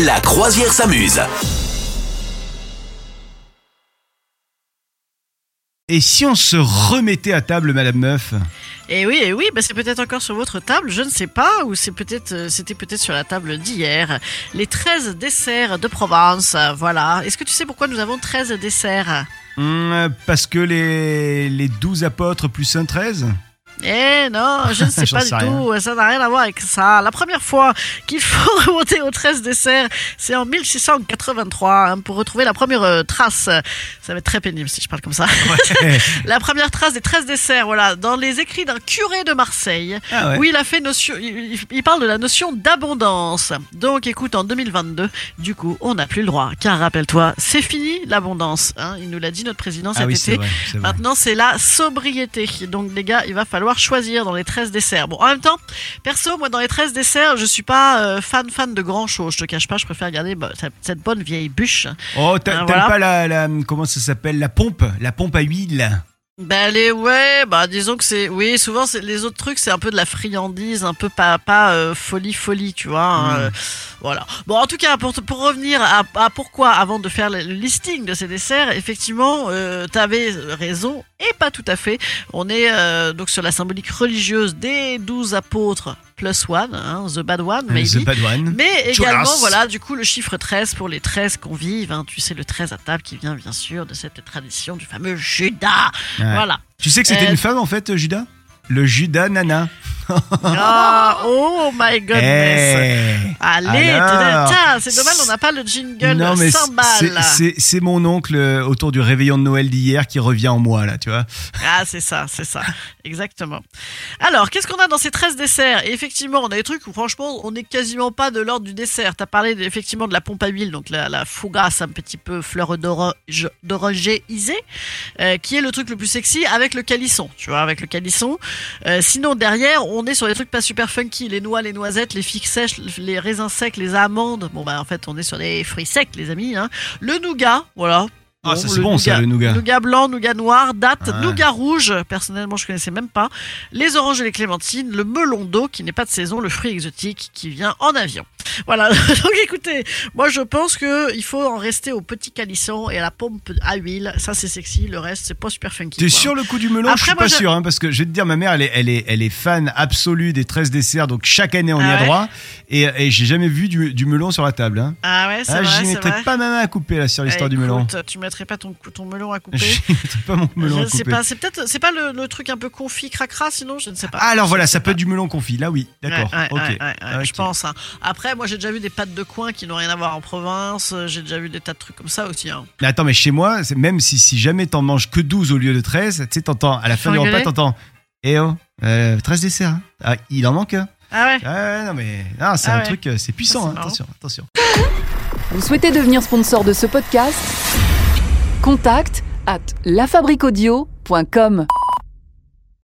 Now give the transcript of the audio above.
La croisière s'amuse. Et si on se remettait à table, Madame Meuf Et oui, et oui, bah c'est peut-être encore sur votre table, je ne sais pas, ou c'est peut-être, euh, c'était peut-être sur la table d'hier. Les 13 desserts de Provence, euh, voilà. Est-ce que tu sais pourquoi nous avons 13 desserts? Hum, Parce que les, les 12 apôtres plus un 13 Eh non, je ne sais pas du rien. tout, ça n'a rien à voir avec ça. La première fois qu'il faut remonter aux 13 desserts, c'est en 1683, hein, pour retrouver la première euh, trace. Ça va être très pénible si je parle comme ça. la première trace des 13 desserts, voilà, dans les écrits d'un curé de Marseille, Ah ouais. où il a fait notion, il, parle de la notion d'abondance. Donc écoute, en 2022, du coup, on n'a plus le droit, car rappelle-toi, c'est fini l'abondance. hein. il nous l'a dit notre président cet Ah oui, c'est été. vrai. Maintenant, c'est la sobriété. Donc, les gars, il va falloir choisir dans les 13 desserts. Bon, en même temps, perso, moi, dans les 13 desserts, je suis pas euh, fan fan de grand chose. Je te cache pas, je préfère garder bah, cette- bonne vieille bûche. Oh, Ah, t'aimes voilà. pas la, la- Comment ça s'appelle? La pompe? La pompe à huile? Ben, les, ouais, bah, disons que c'est, oui, souvent, c'est, les autres trucs, c'est un peu de la friandise, un peu pas, pas euh, folie, folie, tu vois. hein, Mm. euh, voilà. Bon, en tout cas, pour, pour revenir à, à pourquoi, avant de faire le le listing de ces desserts, effectivement, euh, t'avais raison, et pas tout à fait. On est euh, donc sur la symbolique religieuse des douze apôtres plus one, hein, the bad one, maybe. The Bad One. Mais également, voilà, du coup, le chiffre 13 pour les 13 convives. Hein, tu sais, le 13 à table qui vient, bien sûr, de cette tradition du fameux Judas. Ouais. Voilà. Tu sais que c'était Euh, une femme en fait, Judas? Le Judas Nana. Ah, oh my goodness. Eh. Allez, Alors tiens, c'est dommage, on n'a pas le jingle Non mais c'est- cymbale. c'est mon oncle euh, autour du réveillon de Noël d'hier qui revient en moi là, tu vois. Ah, c'est ça, c'est ça. Exactement. Alors, qu'est-ce qu'on a dans ces 13 desserts? Et effectivement, on a des trucs où franchement, on n'est quasiment pas de l'ordre du dessert. T'as parlé de- effectivement de la pompe à huile, donc la, la fougasse un petit peu fleur d'orangéisée, euh, qui est le truc le plus sexy avec le calisson, tu vois, avec le calisson. Euh, sinon, derrière, on est sur des trucs pas super funky, les noix, les noisettes, les figues sèches, les raisins secs, les amandes. Bon, bah, en fait, on est sur des fruits secs, les amis. Hein. Le nougat, voilà. Ah, ça, c'est bon, ça, le nougat. Nougat blanc, nougat noir, date, Ouais. nougat rouge. Personnellement, je connaissais même pas. Les oranges et les clémentines, le melon d'eau qui n'est pas de saison, le fruit exotique qui vient en avion. Voilà. Donc écoutez, moi je pense que il faut en rester au petit calisson et à la pompe à huile. Ça c'est sexy. Le reste c'est pas super funky. T'es sûr le coup du melon? Après, Je suis pas je- sûr, hein, parce que je vais te dire, ma mère, elle est, elle est, elle est fan absolue des 13 desserts, donc chaque année on y Ah a ouais? droit. Et, et j'ai jamais vu du, du melon sur la table. Hein. Ah ouais, c'est Ah, vrai, j'y mettrais vrai. pas ma main à couper là sur l'histoire Eh, du melon. Tu mettrais pas ton, ton melon à couper. J'y mettrais pas mon melon Je à ne sais couper. pas. C'est peut-être, c'est pas le, le truc un peu confit cracra, sinon je ne sais pas. Ah, alors Je voilà, ça peut être du melon confit. Là, oui, d'accord. Ouais, ouais, ok. Ah, Je pense. hein. Après, moi, j'ai déjà vu des pâtes de coin qui n'ont rien à voir en province. euh, J'ai déjà vu des tas de trucs comme ça aussi. hein. Mais attends, mais chez moi, même si, si jamais t'en manges que 12 au lieu de 13, tu sais, t'entends, à la fin du repas, t'entends, eh oh, euh, 13 desserts. hein. Ah, il en manque un. Ah ouais. Ah, ouais, non, mais, non, c'est Ah un ouais. truc, euh, c'est puissant, Ah, hein, attention, attention. Vous souhaitez devenir sponsor de ce podcast? Contact à lafabriquaudio.com.